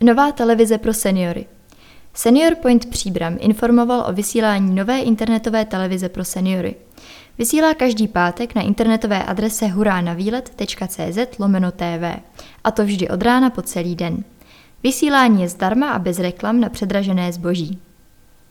Nová televize pro seniory. Senior Point Příbram informoval o vysílání nové internetové televize pro seniory. Vysílá každý pátek na internetové adrese huranavýlet.cz lomeno TV, a to vždy od rána po celý den. Vysílání je zdarma a bez reklam na předražené zboží.